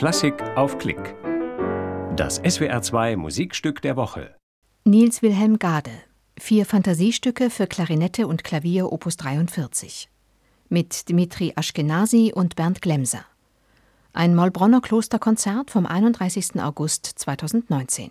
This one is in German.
Klassik auf Klick. Das SWR2 Musikstück der Woche. Nils Wilhelm Gade. Vier Fantasiestücke für Klarinette und Klavier Opus 43. Mit Dmitri Aschkenasi und Bernd Glemser. Ein Maulbronner Klosterkonzert vom 31. August 2019.